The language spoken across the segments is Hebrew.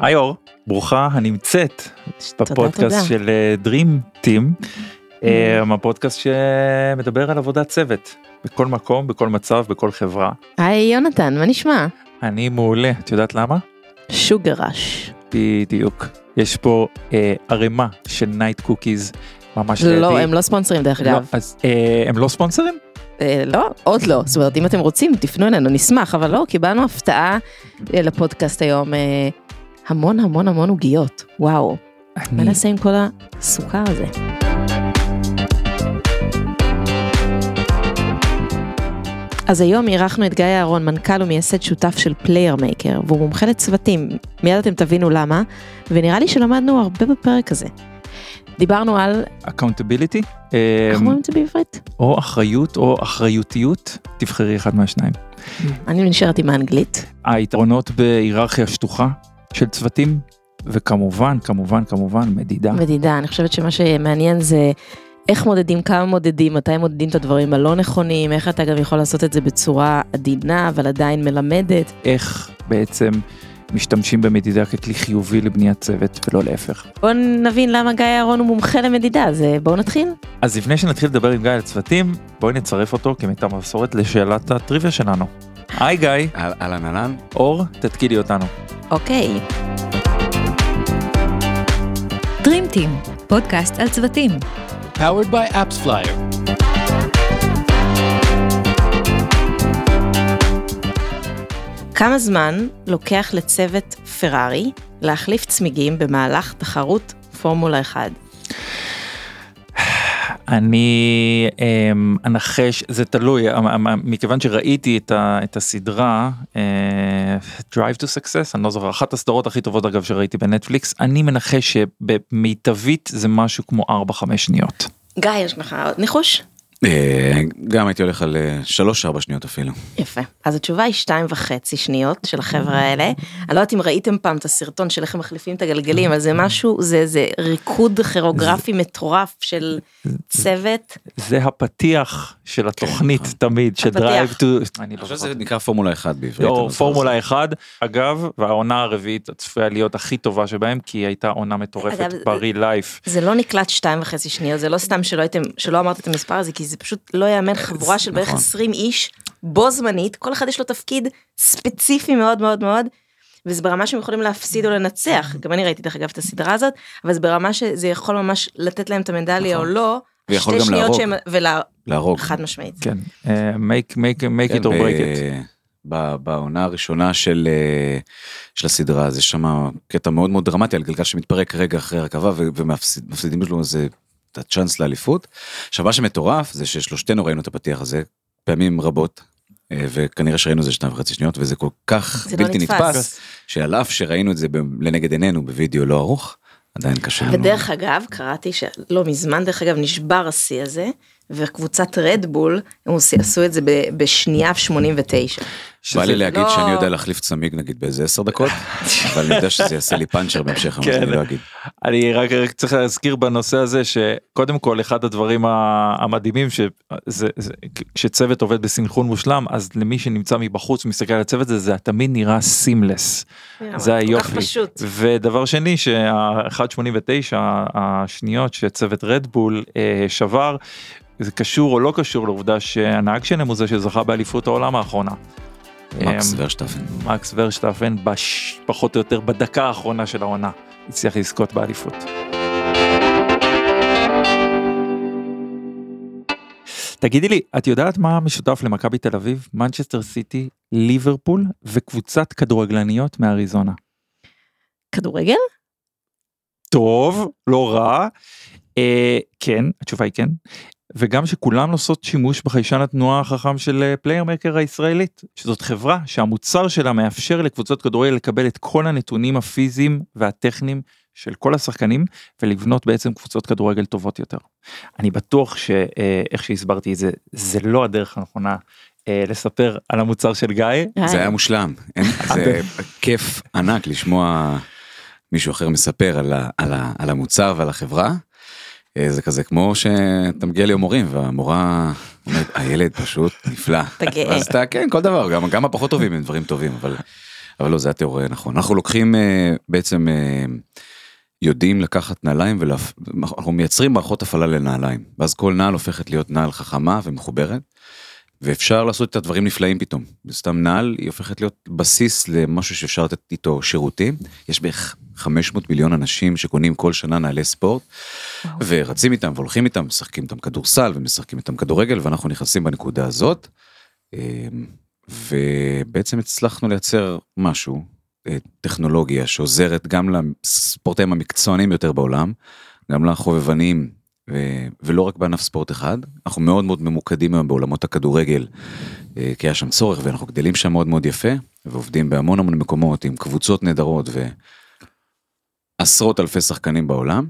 היי אור, ברוכה הנמצאת בפודקאסט תודה. של דרים Team, הפודקאסט שמדבר על עבודת צוות בכל מקום, בכל מצב, בכל חברה. היי יונתן, מה נשמע? אני מעולה, את יודעת למה? sugar rush. בדיוק. יש פה אה, ערימה של נייט Cookies ממש לא, הם לא ספונסרים דרך לא, אגב. אז אה, הם לא ספונסרים? אה, לא, עוד לא. זאת אומרת, אם אתם רוצים, תפנו אלינו, נשמח, אבל לא, קיבלנו הפתעה אה, לפודקאסט היום. אה, המון המון המון עוגיות, וואו. מה נעשה עם כל הסוכר הזה? אז היום אירחנו את גיא אהרון, מנכ"ל ומייסד שותף של פלייר מייקר, והוא מומחה לצוותים, מיד אתם תבינו למה, ונראה לי שלמדנו הרבה בפרק הזה. דיברנו על, accountability, איך אומרים את זה בעברית? או אחריות או אחריותיות, תבחרי אחד מהשניים. אני נשארת עם האנגלית. היתרונות בהיררכיה שטוחה של צוותים, וכמובן, כמובן, כמובן, מדידה. מדידה, אני חושבת שמה שמעניין זה איך מודדים, כמה מודדים, מתי מודדים את הדברים הלא נכונים, איך אתה גם יכול לעשות את זה בצורה עדינה, אבל עדיין מלמדת. איך בעצם משתמשים במדידה ככלי חיובי לבניית צוות ולא להפך. בואו נבין למה גיא אהרון הוא מומחה למדידה, אז אה, בואו נתחיל. אז לפני שנתחיל לדבר עם גיא על צוותים, בואי נצרף אותו כמיטב המסורת לשאלת הטריוויה שלנו. היי גיא, אהל- אהלן אהלן. אור, תתקילי אותנו. אוקיי, דרימטים, פודקאסט על צוותים. powered by AppsFlyer. כמה זמן לוקח לצוות פרארי להחליף צמיגים במהלך תחרות פורמולה 1? אני אמ, אנחש, זה תלוי, אמ, אמ, מכיוון שראיתי את, ה, את הסדרה אה, Drive to Success, אני לא זוכר, אחת הסדרות הכי טובות אגב שראיתי בנטפליקס, אני מנחש שבמיטבית זה משהו כמו 4-5 שניות. גיא, יש לך ניחוש? אה, גם הייתי הולך על אה, שלוש-ארבע שניות אפילו. יפה. אז התשובה היא שתיים וחצי שניות של החבר'ה האלה. אני לא יודעת אם ראיתם פעם את הסרטון של איך הם מחליפים את הגלגלים, אבל זה משהו, זה, זה ריקוד כירוגרפי מטורף של צוות. זה הפתיח של התוכנית נכון. תמיד, של. Drive to, אני לא חושב. שזה נקרא פורמולה 1 בעברית. או אבל זה- פורמולה 1 אגב והעונה הרביעית צפויה להיות הכי טובה שבהם כי היא הייתה עונה מטורפת ברי לייף. זה לא נקלט שתיים וחצי שניות, זה לא סתם שלא אמרת את המספר הזה, כי זה פשוט לא יאמן חבורה של בערך נכון. 20 איש, בו זמנית, כל אחד יש לו תפקיד ספציפי מאוד מאוד מאוד. וזה ברמה שהם יכולים להפסיד או לנצח, גם אני ראיתי דרך אגב את הסדרה הזאת, אבל זה ברמה שזה יכול ממש לתת להם את המדליה או נכון. לא, ויכול שתי גם שניות להרוג. שהם, ולה... להרוג. חד משמעית. כן, אה, make make make כן, it or break it. בעונה הראשונה של אה, של הסדרה יש שם קטע מאוד מאוד דרמטי על גלגל שמתפרק רגע אחרי הרכבה ו- ומפסידים לו איזה את הצ'אנס לאליפות. עכשיו מה שמטורף זה ששלושתנו ראינו את הפתיח הזה פעמים רבות. אה, וכנראה שראינו את זה שתיים וחצי שניות וזה כל כך זה לא בלתי נתפס. נתפס שעל אף שראינו את זה ב- לנגד עינינו בווידאו לא ערוך עדיין קשה לנו. ודרך אגב, קראתי שלא מזמן, דרך אגב, נשבר השיא הזה, וקבוצת רדבול, הם עשו- את זה ב- בשנייה 89. בא לי להגיד לא- שאני יודע להחליף צמיג נגיד באיזה עשר דקות אבל אני יודע שזה יעשה לי פאנצ'ר בהמשך אז כן. אני לא אגיד. אני רק, רק צריך להזכיר בנושא הזה שקודם כל אחד הדברים המדהימים שזה זה, כשצוות עובד בסינכרון מושלם אז למי שנמצא מבחוץ מסתכל על הצוות הזה זה תמיד נראה סימלס זה היופי. ודבר שני שה-1.89 השניות שצוות רדבול אה, שבר זה קשור או לא קשור לעובדה שהנהג שלהם הוא זה שזכה באליפות העולם האחרונה. מקס אמ, ורשטפן. מקס ורשטפן בש... פחות או יותר בדקה האחרונה של העונה הצליח לזכות באליפות. תגידי לי, את יודעת מה משותף למכבי תל אביב, מנצ'סטר סיטי, ליברפול וקבוצת כדורגלניות מאריזונה? כדורגל? טוב, לא רע. אה, כן, התשובה היא כן. וגם שכולם עושות שימוש בחיישן התנועה החכם של פלייר מקר הישראלית, שזאת חברה שהמוצר שלה מאפשר לקבוצות כדורגל לקבל את כל הנתונים הפיזיים והטכניים של כל השחקנים ולבנות בעצם קבוצות כדורגל טובות יותר. אני בטוח שאיך שהסברתי את זה, זה לא הדרך הנכונה אה, לספר על המוצר של גיא. זה היה מושלם. אין- זה כיף ענק לשמוע מישהו אחר מספר על ה- על ה- על המוצר ועל החברה. אה, זה כזה כמו שאתה מגיע ליום מורים והמורה אומרת הילד פשוט נפלא. אתה גאה. אז אתה כן כל דבר גם גם הפחות טובים הם דברים טובים אבל אבל לא, זה התיאור אה, נכון. אנחנו לוקחים אה, בעצם, אה, יודעים לקחת נעליים ואנחנו מייצרים מערכות הפעלה לנעליים. ואז כל נעל הופכת להיות נעל חכמה ומחוברת. ואפשר לעשות את הדברים נפלאים פתאום. סתם נעל היא הופכת להיות בסיס למשהו שאפשר לתת איתו שירותים. יש בערך 500 מיליון אנשים שקונים כל שנה נעלי ספורט ורצים איתם והולכים איתם, משחקים איתם כדורסל ומשחקים איתם כדורגל ואנחנו נכנסים בנקודה הזאת. אמ, ובעצם הצלחנו לייצר משהו, אה, טכנולוגיה שעוזרת גם לספורטאים המקצוענים ביותר בעולם, גם לחובבנים ו- ולא רק בענף ספורט אחד, אנחנו מאוד מאוד ממוקדים היום בעולמות הכדורגל, אה, כי היה שם צורך ואנחנו גדלים שם מאוד מאוד יפה, ועובדים בהמון המון מקומות עם קבוצות נהדרות ועשרות אלפי שחקנים בעולם,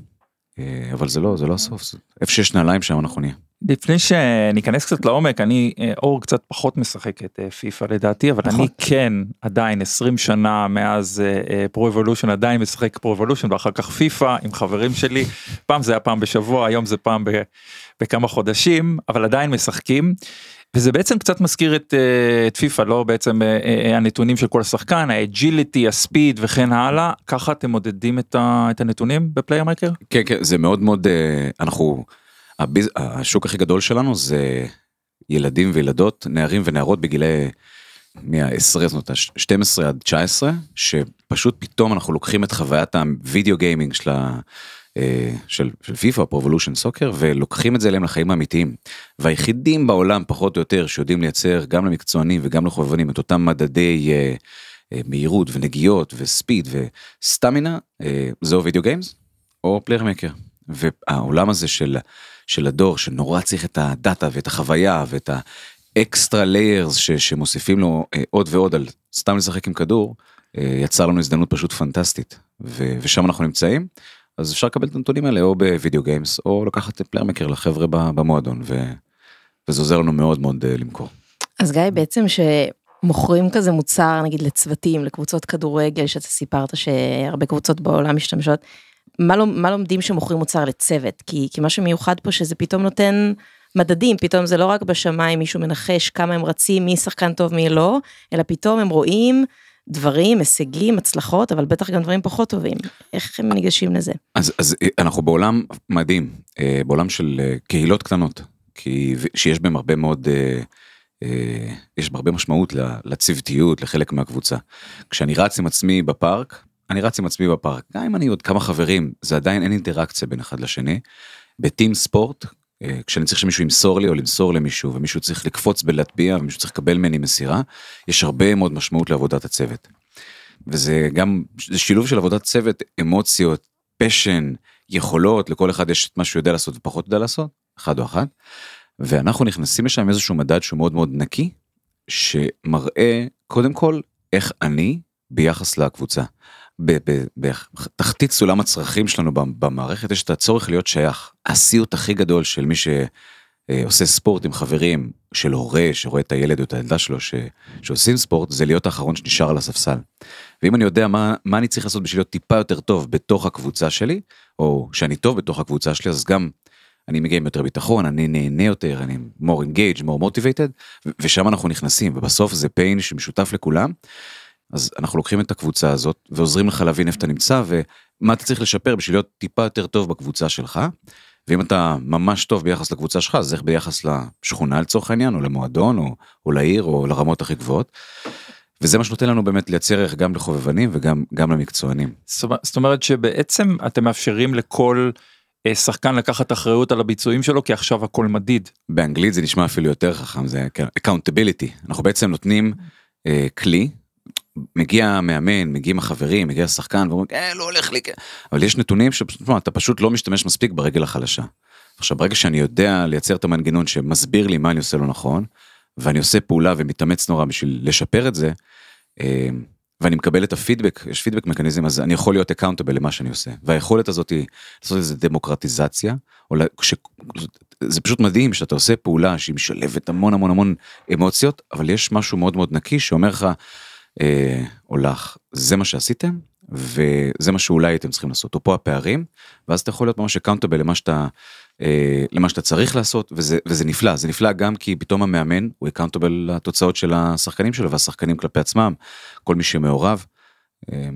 אה, אבל זה לא, זה לא הסוף, איפה שיש נעליים שם אנחנו נהיה. לפני שניכנס קצת לעומק אני אה, אור קצת פחות משחק את פיפא לדעתי אבל נכון. אני כן עדיין 20 שנה מאז פרו אבולושן עדיין משחק פרו אבולושן ואחר כך פיפא עם חברים שלי פעם זה היה פעם בשבוע היום זה פעם בכמה חודשים אבל עדיין משחקים. וזה בעצם קצת מזכיר את, אה, את פיפא לא בעצם אה, אה, הנתונים של כל השחקן ה agility ה speed וכן הלאה ככה אתם מודדים את, ה, את הנתונים בפלייר מקר. כן כן זה מאוד מאוד אנחנו ה biz, השוק הכי גדול שלנו זה ילדים וילדות נערים ונערות בגילי מה-10 זאת אומרת 12 עד 19 שפשוט פתאום אנחנו לוקחים את חוויית ה video gaming של, ה, של, של פיפא פרו אבולושן סוקר ולוקחים את זה אליהם לחיים האמיתיים. והיחידים בעולם פחות או יותר שיודעים לייצר גם למקצוענים וגם לחובבנים את אותם מדדי אה, אה, מהירות ונגיעות ו speed ו stamina אה, זהו video games או פלייר מקר והעולם הזה של של הדור שנורא צריך את הדאטה ואת החוויה ואת ה extra layers שמוסיפים לו אה, עוד ועוד על סתם לשחק עם כדור אה, יצר לנו הזדמנות פשוט פנטסטית. ו- ושם אנחנו נמצאים אז אפשר לקבל את הנתונים האלה או ב video games או לקחת פלייר מקר לחבר'ה במועדון ו- וזה עוזר לנו מאוד מאוד אה, למכור. אז גיא בעצם שמוכרים כזה מוצר נגיד לצוותים לקבוצות כדורגל שאתה סיפרת שהרבה קבוצות בעולם משתמשות. מה, לא, מה לומדים שמוכרים מוצר לצוות כי, כי מה שמיוחד פה שזה פתאום נותן מדדים פתאום זה לא רק בשמיים מישהו מנחש כמה הם רצים מי שחקן טוב מי לא אלא פתאום הם רואים דברים הישגים הצלחות אבל בטח גם דברים פחות טובים איך הם ניגשים לזה. אז, אז אה, אנחנו בעולם מדהים, אה, בעולם של אה, קהילות קטנות, כי שיש בהם הרבה מאוד, יש הרבה משמעות לצוותיות, לחלק מהקבוצה. כשאני רץ עם עצמי בפארק, אני רץ עם עצמי בפארק, גם אם אני עוד כמה חברים, זה עדיין אין אינטראקציה בין אחד לשני. בטים ספורט, כשאני צריך שמישהו ימסור לי או למסור למישהו, ומישהו צריך לקפוץ בלהטביע, ומישהו צריך לקבל ממני מסירה, יש הרבה מאוד משמעות לעבודת הצוות. וזה גם, זה שילוב של עבודת צוות, אמוציות, פשן, יכולות, לכל אחד יש את מה שהוא יודע לעשות ופחות יודע לעשות, אחד או אחת. ואנחנו נכנסים לשם איזשהו מדד שהוא מאוד מאוד נקי, שמראה קודם כל איך אני ביחס לקבוצה. בתחתית סולם הצרכים שלנו במ- במערכת יש את הצורך להיות שייך. הסיוט הכי גדול של מי שעושה ספורט עם חברים, של הורה שרואה את הילד או את הילדה שלו ש, שעושים ספורט, זה להיות האחרון שנשאר על הספסל. ואם אני יודע מה, מה אני צריך לעשות בשביל להיות טיפה יותר טוב בתוך הקבוצה שלי, או שאני טוב בתוך הקבוצה שלי, אז גם אני מגיע עם יותר ביטחון, אני נהנה יותר, אני more engaged, more motivated, ושם אנחנו נכנסים, ובסוף זה pain שמשותף לכולם. אז אנחנו לוקחים את הקבוצה הזאת ועוזרים לך להבין איפה אתה נמצא ומה אתה צריך לשפר בשביל להיות טיפה יותר טוב בקבוצה שלך. ואם אתה ממש טוב ביחס לקבוצה שלך אז איך ביחס לשכונה לצורך העניין או למועדון או, או לעיר או לרמות הכי גבוהות. וזה מה שנותן לנו באמת לייצר ערך גם לחובבנים וגם גם למקצוענים. זאת אומרת- שבעצם אתם מאפשרים לכל אה, שחקן לקחת אחריות על הביצועים שלו כי עכשיו הכל מדיד. באנגלית זה נשמע אפילו יותר חכם זה כן, accountability אנחנו בעצם נותנים אה, כלי. מגיע מאמן מגיעים החברים מגיע שחקן ואומרים אה, לא הולך לי כן." אבל יש נתונים שפשוט מה, אתה פשוט לא משתמש מספיק ברגל החלשה. עכשיו ברגע שאני יודע לייצר את המנגנון שמסביר לי מה אני עושה לא נכון ואני עושה פעולה ומתאמץ נורא בשביל לשפר את זה. אה, ואני מקבל את הפידבק יש פידבק מקניזם אז אני יכול להיות אקאונטבל למה שאני עושה והיכולת הזאת היא לעשות איזה דמוקרטיזציה או כש- זה פשוט מדהים שאתה עושה פעולה שהיא משלבת המון המון המון אמוציות אבל יש משהו מאוד מאוד נקי שאומר לך או לך זה מה שעשיתם וזה מה שאולי הייתם צריכים לעשות, או פה הפערים, ואז אתה יכול להיות ממש accountable למה שאתה, אה, למה שאתה צריך לעשות, וזה, וזה נפלא, זה נפלא גם כי פתאום המאמן הוא accountable לתוצאות של השחקנים שלו, והשחקנים כלפי עצמם, כל מי שמעורב. אה,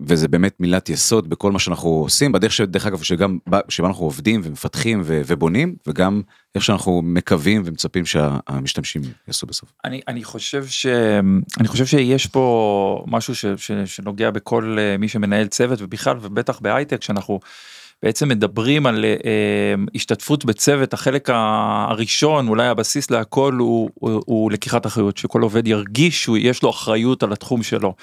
וזה באמת מילת יסוד בכל מה שאנחנו עושים בדרך שדרך אגב שגם שבה אנחנו עובדים ומפתחים ו- ובונים וגם איך שאנחנו מקווים ומצפים שהמשתמשים יעשו בסוף. אני, אני חושב ש... אני חושב שיש פה משהו ש, ש, שנוגע בכל אה, מי שמנהל צוות ובכלל ובטח בהייטק שאנחנו בעצם מדברים על אה, השתתפות בצוות החלק הראשון אולי הבסיס להכל הוא, הוא, הוא לקיחת אחריות שכל עובד ירגיש שיש לו אחריות על התחום שלו.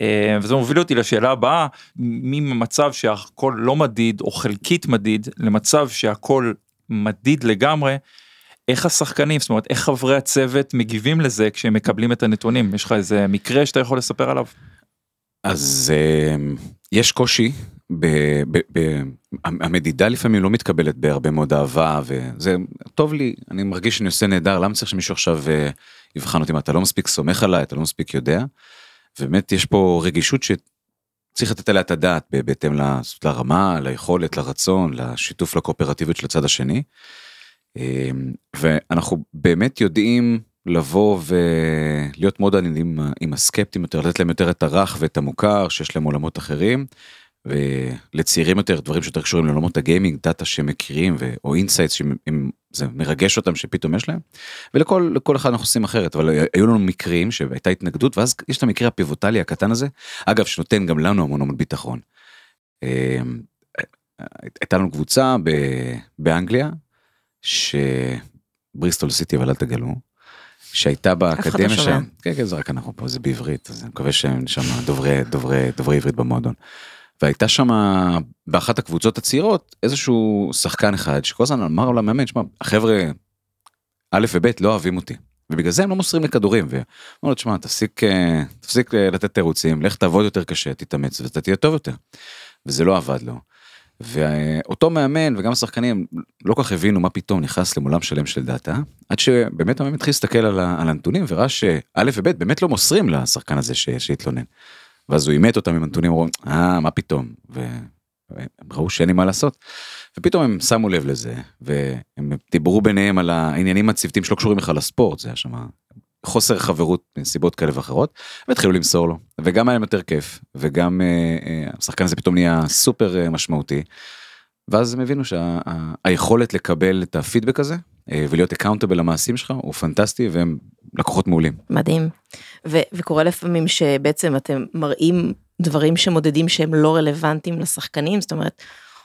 אה, וזה מוביל אותי לשאלה הבאה ממצב שהכל לא מדיד או חלקית מדיד למצב שהכל מדיד לגמרי. איך השחקנים זאת אומרת איך חברי הצוות מגיבים לזה כשהם מקבלים את הנתונים יש לך איזה מקרה שאתה יכול לספר עליו. אז אה, יש קושי, ב, ב, ב, המדידה לפעמים לא מתקבלת בהרבה מאוד אהבה וזה טוב לי, אני מרגיש שאני עושה נהדר, למה צריך שמישהו עכשיו אה, יבחן אותי, מה, אתה לא מספיק סומך עליי, אתה לא מספיק יודע. באמת יש פה רגישות שצריך לתת עליה את הדעת בהתאם לרמה, ליכולת, לרצון, לשיתוף לקואופרטיביות של הצד השני. אה, ואנחנו באמת יודעים לבוא ולהיות מאוד עניינים עם, הסקפטיים יותר, לתת להם יותר את הרך ואת המוכר שיש להם עולמות אחרים. ולצעירים יותר דברים שיותר קשורים לעולמות ה gaming data שהם מכירים ו- או insights שזה מרגש אותם שפתאום יש להם. ולכל לכל אחד אנחנו עושים אחרת אבל היו לנו מקרים שהייתה התנגדות ואז יש את המקרה הפיבוטלי הקטן הזה אגב שנותן גם לנו המון המון ביטחון. אה, הייתה לנו קבוצה ב- באנגליה שבריסטול סיטי אבל אל תגלו. שהייתה לא באקדמיה. שם, כן כן זה רק אנחנו פה זה בעברית אז אני מקווה שהם שם דוברי דוברי דוברי עברית במועדון. והייתה שם באחת הקבוצות הצעירות איזשהו שחקן אחד שכל הזמן אמר למאמן שמע החבר'ה א' וב' לא אוהבים אותי. ובגלל זה הם לא מוסרים לי כדורים ואמר לו תשמע תפסיק אה, תפסיק אה, לתת תירוצים לך תעבוד יותר קשה תתאמץ ואתה תהיה טוב יותר. וזה לא עבד לו. ואותו מאמן וגם השחקנים לא כל כך הבינו מה פתאום נכנס למולם שלם של דאטה עד שבאמת המאמן התחיל להסתכל על הנתונים וראה שא' וב' באמת לא מוסרים לשחקן הזה ש- שהתלונן. ואז הוא עימת אותם עם הנתונים, אמרו, אה, מה פתאום, והם ראו שאין לי מה לעשות. ופתאום הם שמו לב לזה, והם דיברו ביניהם על העניינים הצוותיים שלא קשורים בכלל לספורט, זה היה שם חוסר חברות מסיבות כאלה ואחרות, והתחילו למסור לו, וגם היה להם יותר כיף, וגם אה, אה, השחקן הזה פתאום נהיה סופר אה, משמעותי. ואז הם הבינו שהיכולת לקבל את הפידבק הזה ולהיות accountable למעשים שלך הוא פנטסטי והם לקוחות מעולים. מדהים. ו- וקורה לפעמים שבעצם אתם מראים דברים שמודדים שהם לא רלוונטיים לשחקנים, זאת אומרת,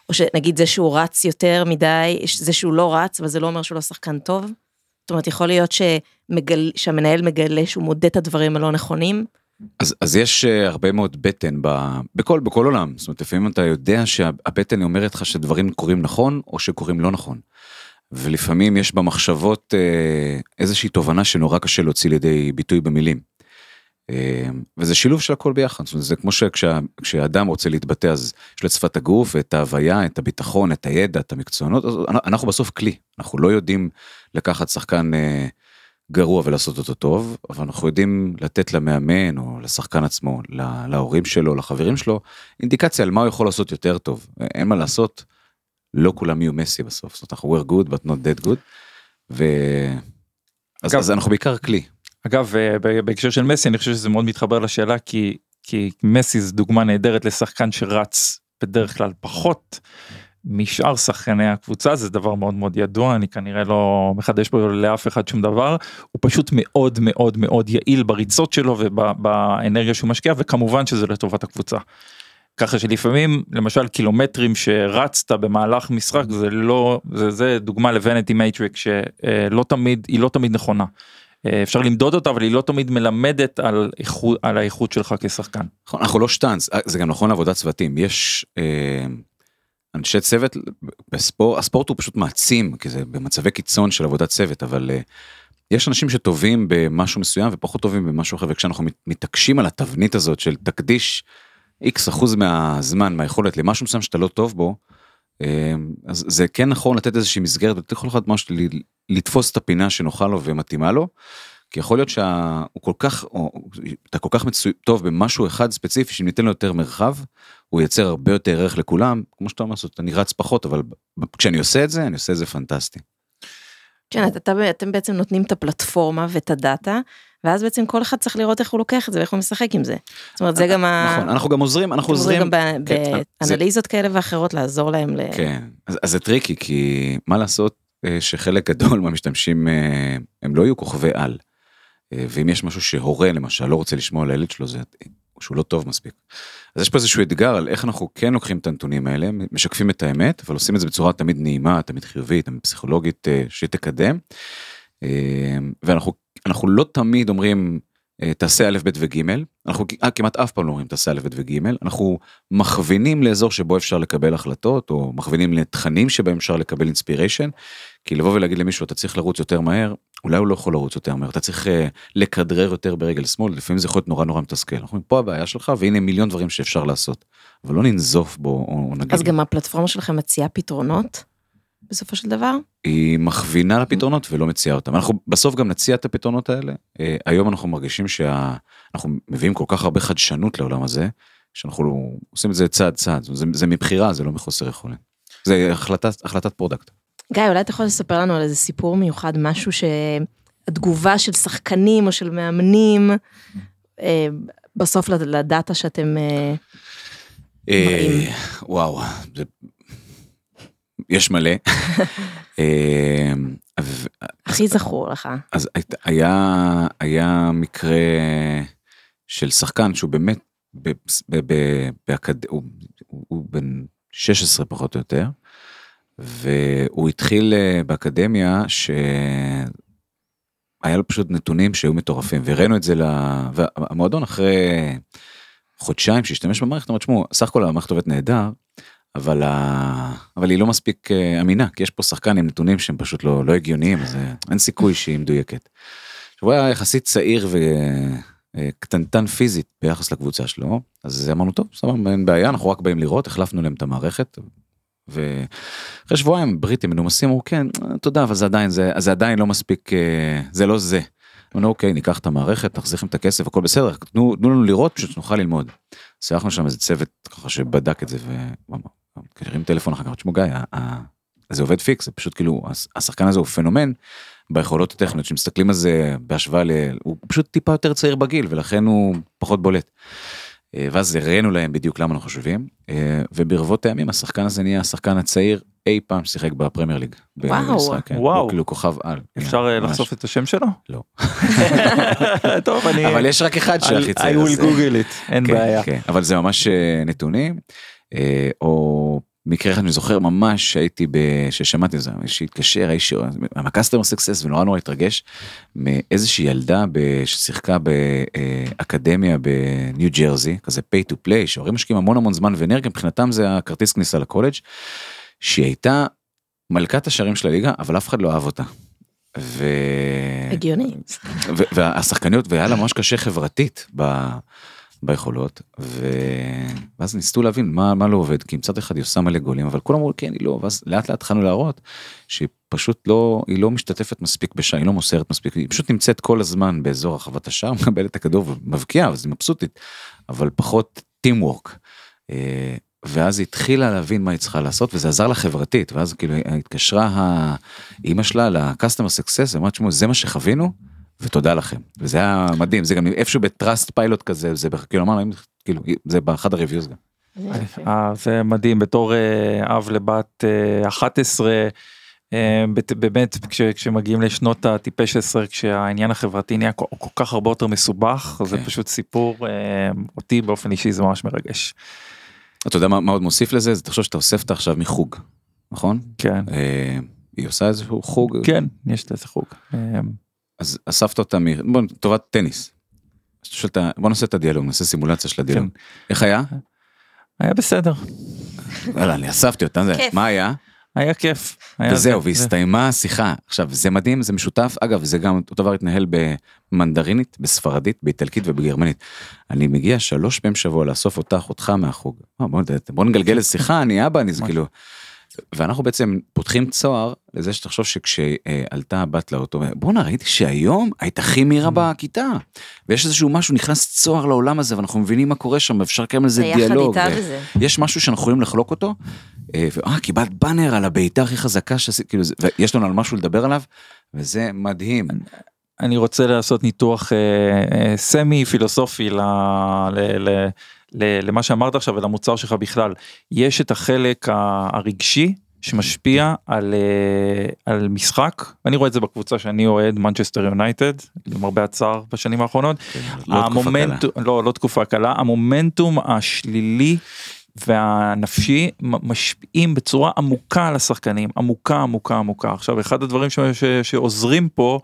או שנגיד זה שהוא רץ יותר מדי, זה שהוא לא רץ, אבל זה לא אומר שהוא לא שחקן טוב. זאת אומרת, יכול להיות שמגל... שהמנהל מגלה שהוא מודד את הדברים הלא נכונים. אז, אז יש uh, הרבה מאוד בטן ב, בכל, בכל עולם, זאת אומרת לפעמים אתה יודע שהבטן אומרת לך שדברים קורים נכון או שקורים לא נכון. ולפעמים יש במחשבות uh, איזושהי תובנה שנורא קשה להוציא לידי ביטוי במילים. Uh, וזה שילוב של הכל ביחד, זאת אומרת, זה כמו שכשאדם רוצה להתבטא אז יש לו את שפת הגוף, את ההוויה, את הביטחון, את הידע, את המקצוענות, אנחנו בסוף כלי, אנחנו לא יודעים לקחת שחקן uh, גרוע ולעשות אותו טוב, אבל אנחנו יודעים לתת למאמן או לשחקן עצמו, לה- להורים שלו, לחברים שלו, אינדיקציה על מה הוא יכול לעשות יותר טוב. אין מה לעשות, לא כולם יהיו מסי בסוף, זאת אומרת אנחנו we're good but not that good. ו... אז, אגב- אז אנחנו בעיקר כלי. אגב אה, בהקשר של מסי אני חושב שזה מאוד מתחבר לשאלה כי כי מסי זה דוגמה נהדרת לשחקן שרץ בדרך כלל פחות משאר שחקני הקבוצה זה דבר מאוד מאוד ידוע אני כנראה לא מחדש פה לאף אחד שום דבר הוא פשוט מאוד מאוד מאוד יעיל בריצות שלו ובאנרגיה שהוא משקיע וכמובן שזה לטובת הקבוצה. ככה שלפעמים למשל קילומטרים שרצת במהלך משחק זה לא זה, זה דוגמה ל vanity metric שלא תמיד היא לא תמיד נכונה. אה, אפשר למדוד אותה אבל היא לא תמיד מלמדת על איכות על האיכות שלך כשחקן. נכון, אנחנו לא שטאנץ, זה גם נכון לעבודת צוותים, יש אה, אנשי צוות, בספורט, הספורט הוא פשוט מעצים, כי זה במצבי קיצון של עבודת צוות, אבל אה, יש אנשים שטובים במשהו מסוים ופחות טובים במשהו אחר, וכשאנחנו מת- מתעקשים על התבנית הזאת של תקדיש איקס אחוז מהזמן, מהיכולת למשהו מסוים שאתה לא טוב בו, אה, אז זה כן נכון לתת איזושהי מסגרת, ולתת לכל אחד משהו, לתפוס את הפינה שנוחה לו ומתאימה לו, כי יכול להיות שהוא כל כך, או, אתה כל כך מצוי, טוב במשהו אחד ספציפי, שאם ניתן לו יותר מרחב, הוא ייצר הרבה יותר ערך לכולם, כמו שאתה אומר, זאת, אני רץ פחות, אבל כשאני עושה את זה, אני עושה את זה פנטסטי. כן, אתה- אתם בעצם נותנים את הפלטפורמה ואת הדאטה, ואז בעצם כל אחד צריך לראות איך הוא לוקח את זה ואיך הוא משחק עם זה. זאת אומרת, זה גם ה... נכון, אנחנו גם עוזרים, אנחנו עוזרים. גם כן, זה- באנליזות כאלה ואחרות לעזור להם ל... כן, אז, זה טריקי, כי מה לעשות אה, שחלק גדול מהמשתמשים אה, הם לא יהיו כוכבי על. אה, ואם יש משהו שהורה למשל לא רוצה לשמוע על הילד שלו, זה שהוא לא טוב מספיק. אז יש פה איזשהו אתגר על איך אנחנו כן לוקחים את הנתונים האלה, משקפים את האמת, אבל עושים את זה בצורה תמיד נעימה, תמיד חיובית, תמיד פסיכולוגית אה, שתקדם. אה, ואנחנו אנחנו לא תמיד אומרים אה, תעשה א' ב' וג', אנחנו אה, כמעט אף פעם לא אומרים תעשה א' ב' וג', אנחנו מכווינים לאזור שבו אפשר לקבל החלטות, או מכווינים לתכנים שבהם אפשר לקבל אינספיריישן, כי לבוא ולהגיד למישהו אתה צריך לרוץ יותר מהר, אולי הוא לא יכול לרוץ יותר מהר, אתה צריך uh, לכדרר יותר ברגל שמאל, לפעמים זה יכול להיות נורא נורא מתסכל. אנחנו אומרים, פה הבעיה שלך, והנה מיליון דברים שאפשר לעשות, אבל לא ננזוף בו, או נגיד, אז גם הפלטפורמה שלכם מציעה פתרונות, בסופו של דבר? היא מכווינה לפתרונות ולא מציעה אותם. אנחנו בסוף גם נציע את הפתרונות האלה. אה, היום אנחנו מרגישים שאנחנו מביאים כל כך הרבה חדשנות לעולם הזה, שאנחנו עושים את זה צעד צעד, זה, זה מבחירה, זה לא מחוסר יכולת. זה החלטת, החלטת product. גיא, אולי אתה יכול לספר לנו על איזה סיפור מיוחד, משהו שהתגובה של שחקנים או של מאמנים, אה, בסוף לד- לדאטה שאתם... מראים. וואו, זה... יש מלא. ו- הכי זכור לך. אז היה, היה מקרה של שחקן שהוא באמת, ב, ב, ב, באקד... הוא, הוא, בן 16 פחות או יותר, והוא התחיל אה, באקדמיה שהיה לו פשוט נתונים שהיו מטורפים, והראינו את זה ל... והמועדון אחרי חודשיים שהשתמש במערכת, אמר, תשמעו, סך הכל המערכת עובדת נהדר, אבל, ה... אבל היא לא מספיק אה, אמינה, כי יש פה שחקן עם נתונים שהם פשוט לא, לא הגיוניים, אז אה, אין סיכוי שהיא מדויקת. הוא היה יחסית צעיר וקטנטן פיזית ביחס לקבוצה שלו, אז אמרנו, טוב, סבבה, אין בעיה, אנחנו רק באים לראות, החלפנו להם את המערכת. ואחרי שבועיים בריטים מנומסים אמרו כן תודה אבל זה עדיין זה זה עדיין לא מספיק אה, זה לא זה. אמרנו אוקיי ניקח את המערכת נחזיר את הכסף הכל בסדר תנו, תנו לנו לראות פשוט נוכל ללמוד. אז שם איזה צוות ככה שבדק את זה והרים טלפון אחר כך תשמעו גיא זה עובד פיקס זה פשוט כאילו הש- השחקן הזה הוא פנומן ביכולות הטכניות שמסתכלים על זה בהשוואה ל... הוא פשוט טיפה יותר צעיר בגיל ולכן הוא פחות בולט. אה, ואז הראינו להם בדיוק למה אנחנו חושבים אה, וברבות הימים השחקן הזה נהיה השחקן הצעיר אי פעם ששיחק בפרמייר ליג. וואו. בישראל, כן. וואו. הוא כאילו כוכב על. אפשר אה, ממש. לחשוף את השם שלו? לא. טוב, אני... אבל יש רק אחד שהכי I צעיר. will אז, אה, google it, אין כן, בעיה. כן, אבל זה ממש נתונים, או מקרה אחד אני זוכר ממש שהייתי, ב- ששמעתי את זה, שהתקשר האיש, מהקסטומר סקסס ונורא נורא התרגש, מאיזושהי ילדה ב- ששיחקה באקדמיה בניו ג'רזי, כזה pay to play, שהורים משקיעים המון המון זמן ואנרגיה, מבחינתם זה הכרטיס כניסה לקולג', שהיא הייתה מלכת השערים של הליגה, אבל אף אחד לא אהב אותה. ו... הגיוני. ו- והשחקניות והיה לה ממש קשה חברתית ב, ביכולות ו... ואז ניסו להבין מה, מה לא עובד כי מצד אחד היא עושה מלא גולים אבל כולם אמרו כן היא לא ואז לאט לאט התחלנו להראות שהיא פשוט לא היא לא משתתפת מספיק בשעה היא לא מוסרת מספיק היא פשוט נמצאת כל הזמן באזור הרחבת השער מקבלת את הכדור ומבקיעה אז היא מבסוטית אבל פחות טים וורק. ואז היא התחילה להבין מה היא צריכה לעשות וזה עזר לה חברתית ואז כאילו התקשרה האימא שלה לקסטומר סקסס ואמרת תשמעו זה מה שחווינו ותודה לכם וזה היה מדהים זה גם איפשהו בטראסט פיילוט כזה זה כאילו אמרנו כאילו זה באחד הריוויוז גם. אה, זה מדהים בתור אה, אב לבת אה, 11 אה, בת- באמת כש- כשמגיעים לשנות הטיפש 10 כשהעניין החברתי נהיה כל, כך הרבה יותר מסובך זה כן. פשוט סיפור אה, אותי באופן אישי זה ממש מרגש. אתה יודע מה, עוד מוסיף לזה זה תחשוב שאתה אוסף אותה עכשיו מחוג נכון כן אה, היא עושה איזשהו חוג כן יש לזה חוג. אז אספת אותה מ- בוא, לטובת טניס. בוא נעשה את הדיאלוג נעשה סימולציה של הדיאלוג כן. איך היה? היה בסדר וואלה, אני אספתי אותה זה. מה היה? היה כיף. היה וזהו זה- והסתיימה השיחה עכשיו זה מדהים זה משותף אגב זה גם אותו דבר התנהל במנדרינית בספרדית באיטלקית ובגרמנית. אני מגיע שלוש פעמים בשבוע לאסוף אותך אותך מהחוג. אה, בוא, בוא נגלגל לשיחה אני אבא אני זה. כאילו. ואנחנו בעצם פותחים צוהר לזה שתחשוב שכשעלתה הבת לאוטו, בואנה ראיתי שהיום היית הכי מהירה בכיתה. ויש איזשהו משהו נכנס צוהר לעולם הזה ואנחנו מבינים מה קורה שם אפשר לקיים על זה זה יחד דיאלוג. איתה ו- וזה. יש משהו שאנחנו יכולים לחלוק אותו. אה, ואה קיבלת באנר על הבעיטה הכי חזקה שעשית כאילו זה- ויש לנו על משהו לדבר עליו וזה מדהים. אני רוצה לעשות ניתוח אה, אה, סמי פילוסופי ל, ל, ל, ל, למה שאמרת עכשיו ולמוצר שלך בכלל. יש את החלק הרגשי שמשפיע על, אה, על משחק, אני רואה את זה בקבוצה שאני אוהד, מנצ'סטר יונייטד, למרבה הצער בשנים האחרונות. לא תקופה קלה. לא, לא תקופה קלה, המומנטום השלילי והנפשי משפיעים בצורה עמוקה על השחקנים, עמוקה עמוקה עמוקה. עכשיו אחד הדברים ש, ש, שעוזרים פה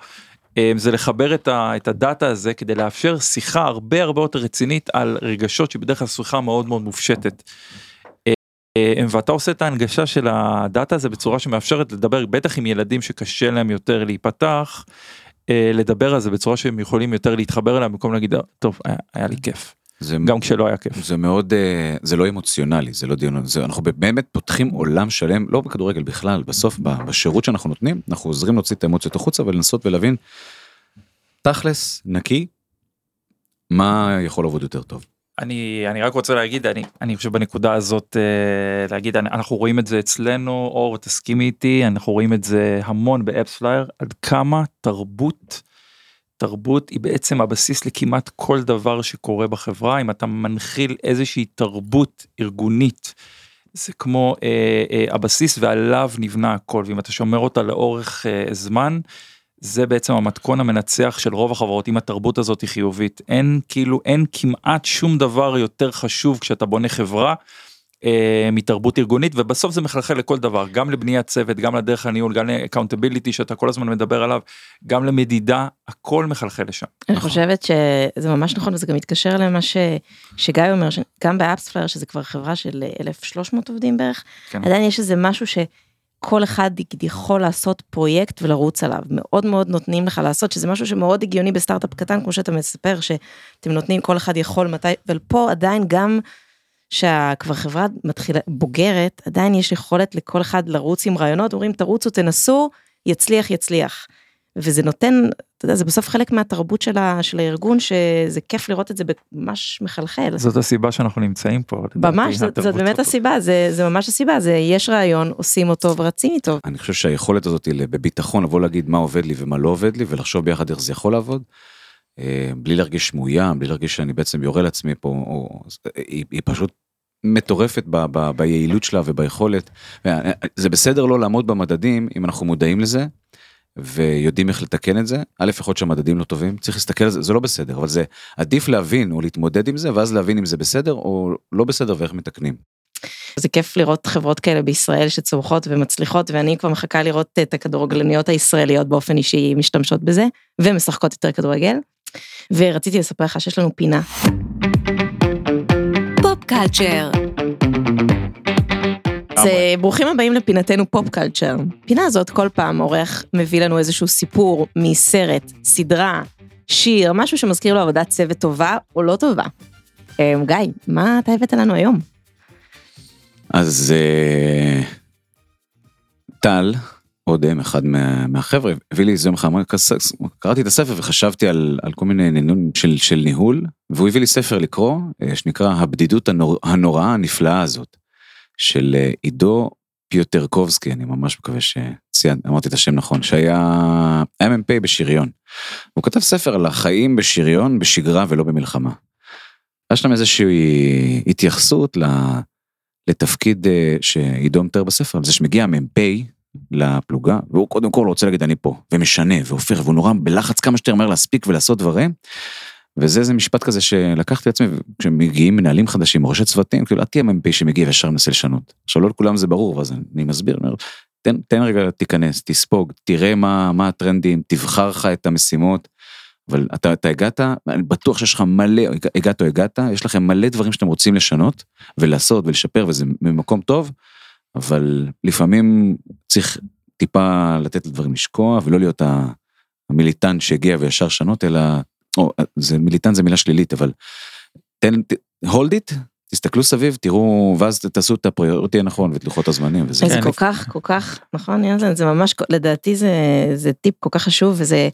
זה לחבר את, ה, את הדאטה הזה כדי לאפשר שיחה הרבה הרבה יותר רצינית על רגשות שבדרך כלל שיחה מאוד מאוד מופשטת. אה, ואתה עושה את ההנגשה של הדאטה הזה בצורה שמאפשרת לדבר בטח עם ילדים שקשה להם יותר להיפתח. אה, לדבר על זה בצורה שהם יכולים יותר להתחבר אליה במקום להגיד טוב היה, היה לי כיף זה גם כשלא היה כיף. זה מאוד אה, זה לא אמוציונלי זה לא דיון זה אנחנו באמת פותחים עולם שלם לא בכדורגל בכלל בסוף בשירות שאנחנו נותנים אנחנו עוזרים להוציא את האמוציות החוצה ולנסות ולהבין. תכלס נקי. מה יכול לעבוד יותר טוב. אני אני רק רוצה להגיד אני אני חושב בנקודה הזאת אה, להגיד אני- אנחנו רואים את זה אצלנו אור תסכימי איתי אנחנו רואים את זה המון ב AppsFlyer עד כמה תרבות. תרבות היא בעצם הבסיס לכמעט כל דבר שקורה בחברה אם אתה מנחיל איזושהי תרבות ארגונית. זה כמו אה, אה, הבסיס ועליו נבנה הכל ואם אתה שומר אותה לאורך אה, זמן. זה בעצם המתכון המנצח של רוב החברות אם התרבות הזאת היא חיובית אין כאילו אין כמעט שום דבר יותר חשוב כשאתה בונה חברה. אה, מתרבות ארגונית ובסוף זה מחלחל לכל דבר גם לבניית צוות גם לדרך הניהול גם ל accountability שאתה כל הזמן מדבר עליו גם למדידה הכל מחלחל לשם. אני חושבת שזה ממש נכון וזה גם מתקשר למה ש... שגיא אומר שגם ב AppsFlyer שזה כבר חברה של 1300 עובדים בערך כן. עדיין יש איזה משהו שכל אחד יכול לעשות פרויקט ולרוץ עליו מאוד מאוד נותנים לך לעשות שזה משהו שמאוד הגיוני בסטארט-אפ קטן כמו שאתה מספר שאתם נותנים כל אחד יכול מתי ופה עדיין גם. שכבר חברה מתחילה בוגרת עדיין יש יכולת לכל אחד לרוץ עם רעיונות אומרים תרוצו תנסו יצליח יצליח. וזה נותן, אתה יודע, זה בסוף חלק מהתרבות של, ה, של הארגון, שזה כיף לראות את זה ממש מחלחל. זאת הסיבה שאנחנו נמצאים פה. ממש, זאת, זאת באמת. הסיבה, זה, זה ממש הסיבה, זה יש רעיון, עושים אותו ורצים איתו. אני חושב שהיכולת הזאת היא בביטחון לבוא להגיד מה עובד לי ומה לא עובד לי ולחשוב ביחד איך זה יכול לעבוד. אה, בלי להרגיש מאוים בלי להרגיש שאני בעצם יורה לעצמי פה או, היא, היא פשוט מטורפת ב, ב, ביעילות שלה וביכולת. אה, זה בסדר לא לעמוד במדדים אם אנחנו מודעים לזה. ויודעים איך לתקן את זה א' יכול להיות שהמדדים לא טובים צריך להסתכל על זה זה לא בסדר אבל זה עדיף להבין או להתמודד עם זה ואז להבין אם זה בסדר או לא בסדר ואיך מתקנים. זה כיף לראות חברות כאלה בישראל שצומחות ומצליחות ואני כבר מחכה לראות את הכדורגלניות הישראליות באופן אישי משתמשות בזה ומשחקות יותר כדורגל. ורציתי לספר לך שיש לנו פינה. pop culture, אז ברוכים הבאים לפינתנו pop culture. פינה הזאת כל פעם אורח מביא לנו איזשהו סיפור מסרט, סדרה, שיר, משהו שמזכיר לו עבודת צוות טובה או לא טובה. אה, גיא, מה אתה הבאת לנו היום? אז אה, טל אודם אחד מה, מהחבר'ה הביא לי איזה יום אחד אמר, "כס- קראתי את הספר וחשבתי על, על כל מיני עניינים של, של ניהול והוא הביא לי ספר לקרוא אה, שנקרא הבדידות הנור, הנוראה הנפלאה הזאת של אה, עידו פיוטרקובסקי אני ממש מקווה שציינתי אמרתי את השם נכון שהיה היה מ"פ בשריון. הוא כתב ספר על החיים בשריון בשגרה ולא במלחמה. יש שם איזושהי התייחסות ל... לתפקיד אה, שעידו מתאר בספר, זה שמגיע מ"פ לפלוגה, והוא קודם כל רוצה להגיד אני פה, ומשנה, והופך, והוא נורא בלחץ כמה שיותר מהר להספיק ולעשות דברים. וזה איזה משפט כזה שלקחתי לעצמי, כשמגיעים מנהלים חדשים, ראשי צוותים, כאילו, אל תהיה מ"פ שמגיע וישר מנסה לשנות. עכשיו, לא לכולם זה ברור, ואז אני מסביר, אני אומר, תן, תן רגע, תיכנס, תספוג, תראה מה, מה הטרנדים, תבחר לך את המשימות. אבל אתה, אתה הגעת, אני בטוח שיש לך מלא, הגעת או הגעת, יש לכם מלא דברים שאתם רוצים לשנות ולעשות ולשפר וזה ממקום טוב, אבל לפעמים צריך טיפה לתת לדברים לשקוע ולא להיות המיליטנט שהגיע וישר שנות, אלא, או, זה מיליטנט זה מילה שלילית, אבל תן, hold it, תסתכלו סביב, תראו, ואז תעשו את הפריוריטי הנכון ואת לוחות הזמנים וזה. זה כן, כל כך, כל כך, נכון, יונתן, זה ממש, לדעתי זה, זה טיפ כל כך חשוב, וזה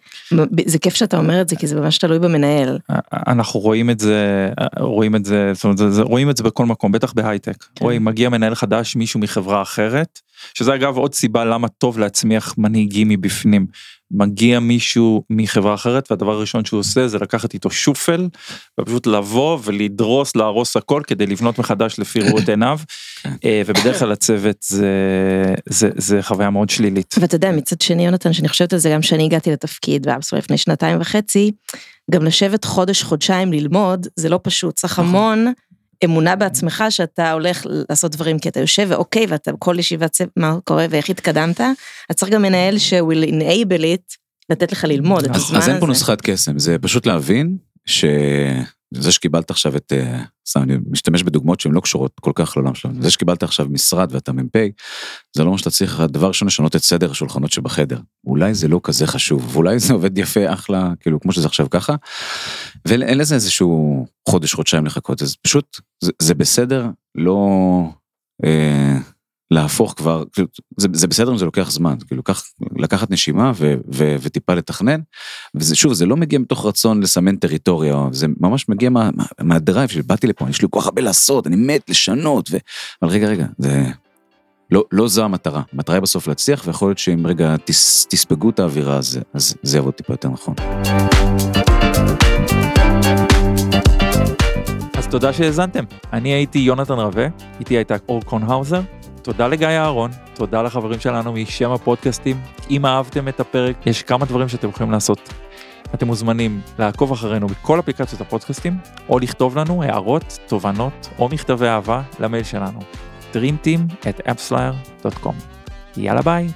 זה כיף שאתה אומר את זה, כי זה ממש תלוי במנהל. אנחנו רואים את זה רואים את זה זאת אומרת, זה, זה, רואים את זה בכל מקום בטח בהייטק כן. רואים מגיע מנהל חדש מישהו מחברה אחרת שזה אגב עוד סיבה למה טוב להצמיח מנהיגים מבפנים מגיע מישהו מחברה אחרת והדבר הראשון שהוא עושה זה לקחת איתו שופל ופשוט לבוא ולדרוס להרוס הכל כדי לבנות מחדש לפי ראות עיניו. אה, ובדרך כלל הצוות זה זה זה חוויה מאוד שלילית. ואתה יודע, מצד שני, יונתן, שאני חושבת על זה גם כשאני הגעתי לתפקיד באבסו לפני שנתיים וחצי, גם לשבת חודש, חודשיים ללמוד, זה לא פשוט, צריך המון אמונה בעצמך שאתה הולך לעשות דברים, כי אתה יושב ואוקיי, ואתה כל ישיבת צוות, מה קורה ואיך התקדמת, אז צריך גם מנהל ש-will enable it, לתת לך ללמוד את הזמן אז אין פה הזה. נוסחת קסם, זה פשוט להבין שזה שקיבלת עכשיו את, אה, סתם אני משתמש בדוגמאות שהן לא קשורות כל כך לעולם שלנו, זה שקיבלת עכשיו משרד ואתה מ"פ, זה לא אומר שאתה צריך דבר ראשון לשנות את סדר השולחנות שבחדר, אולי זה לא כזה חשוב, ואולי זה עובד יפה אחלה, כאילו כמו שזה עכשיו ככה, ואין לזה איזשהו חודש חודשיים לחכות, אז פשוט זה, זה בסדר לא אה, להפוך כבר, כאילו, זה, זה בסדר אם זה לוקח זמן, כאילו קח, לקחת נשימה ו, ו, וטיפה לתכנן, וזה שוב זה לא מגיע מתוך רצון לסמן טריטוריה זה ממש מגיע מה, מה, מהדרייב שבאתי לפה יש לי כל כך הרבה לעשות אני מת לשנות ו... אבל רגע רגע זה לא לא זו המטרה המטרה היא בסוף להצליח ויכול להיות שאם רגע תס, תספגו את האווירה אז, אז זה יעבוד טיפה יותר נכון. אז תודה שהאזנתם. אני הייתי יונתן רווה, איתי הייתה אור קונהאוזר. תודה לגיא אהרון, תודה לחברים שלנו משם הפודקאסטים. אם אהבתם את הפרק, יש כמה דברים שאתם יכולים לעשות. אתם מוזמנים לעקוב אחרינו בכל אפליקציות הפודקאסטים, או לכתוב לנו הערות, תובנות או מכתבי אהבה למייל שלנו. dreamteam at appsflyer.com. יאללה ביי.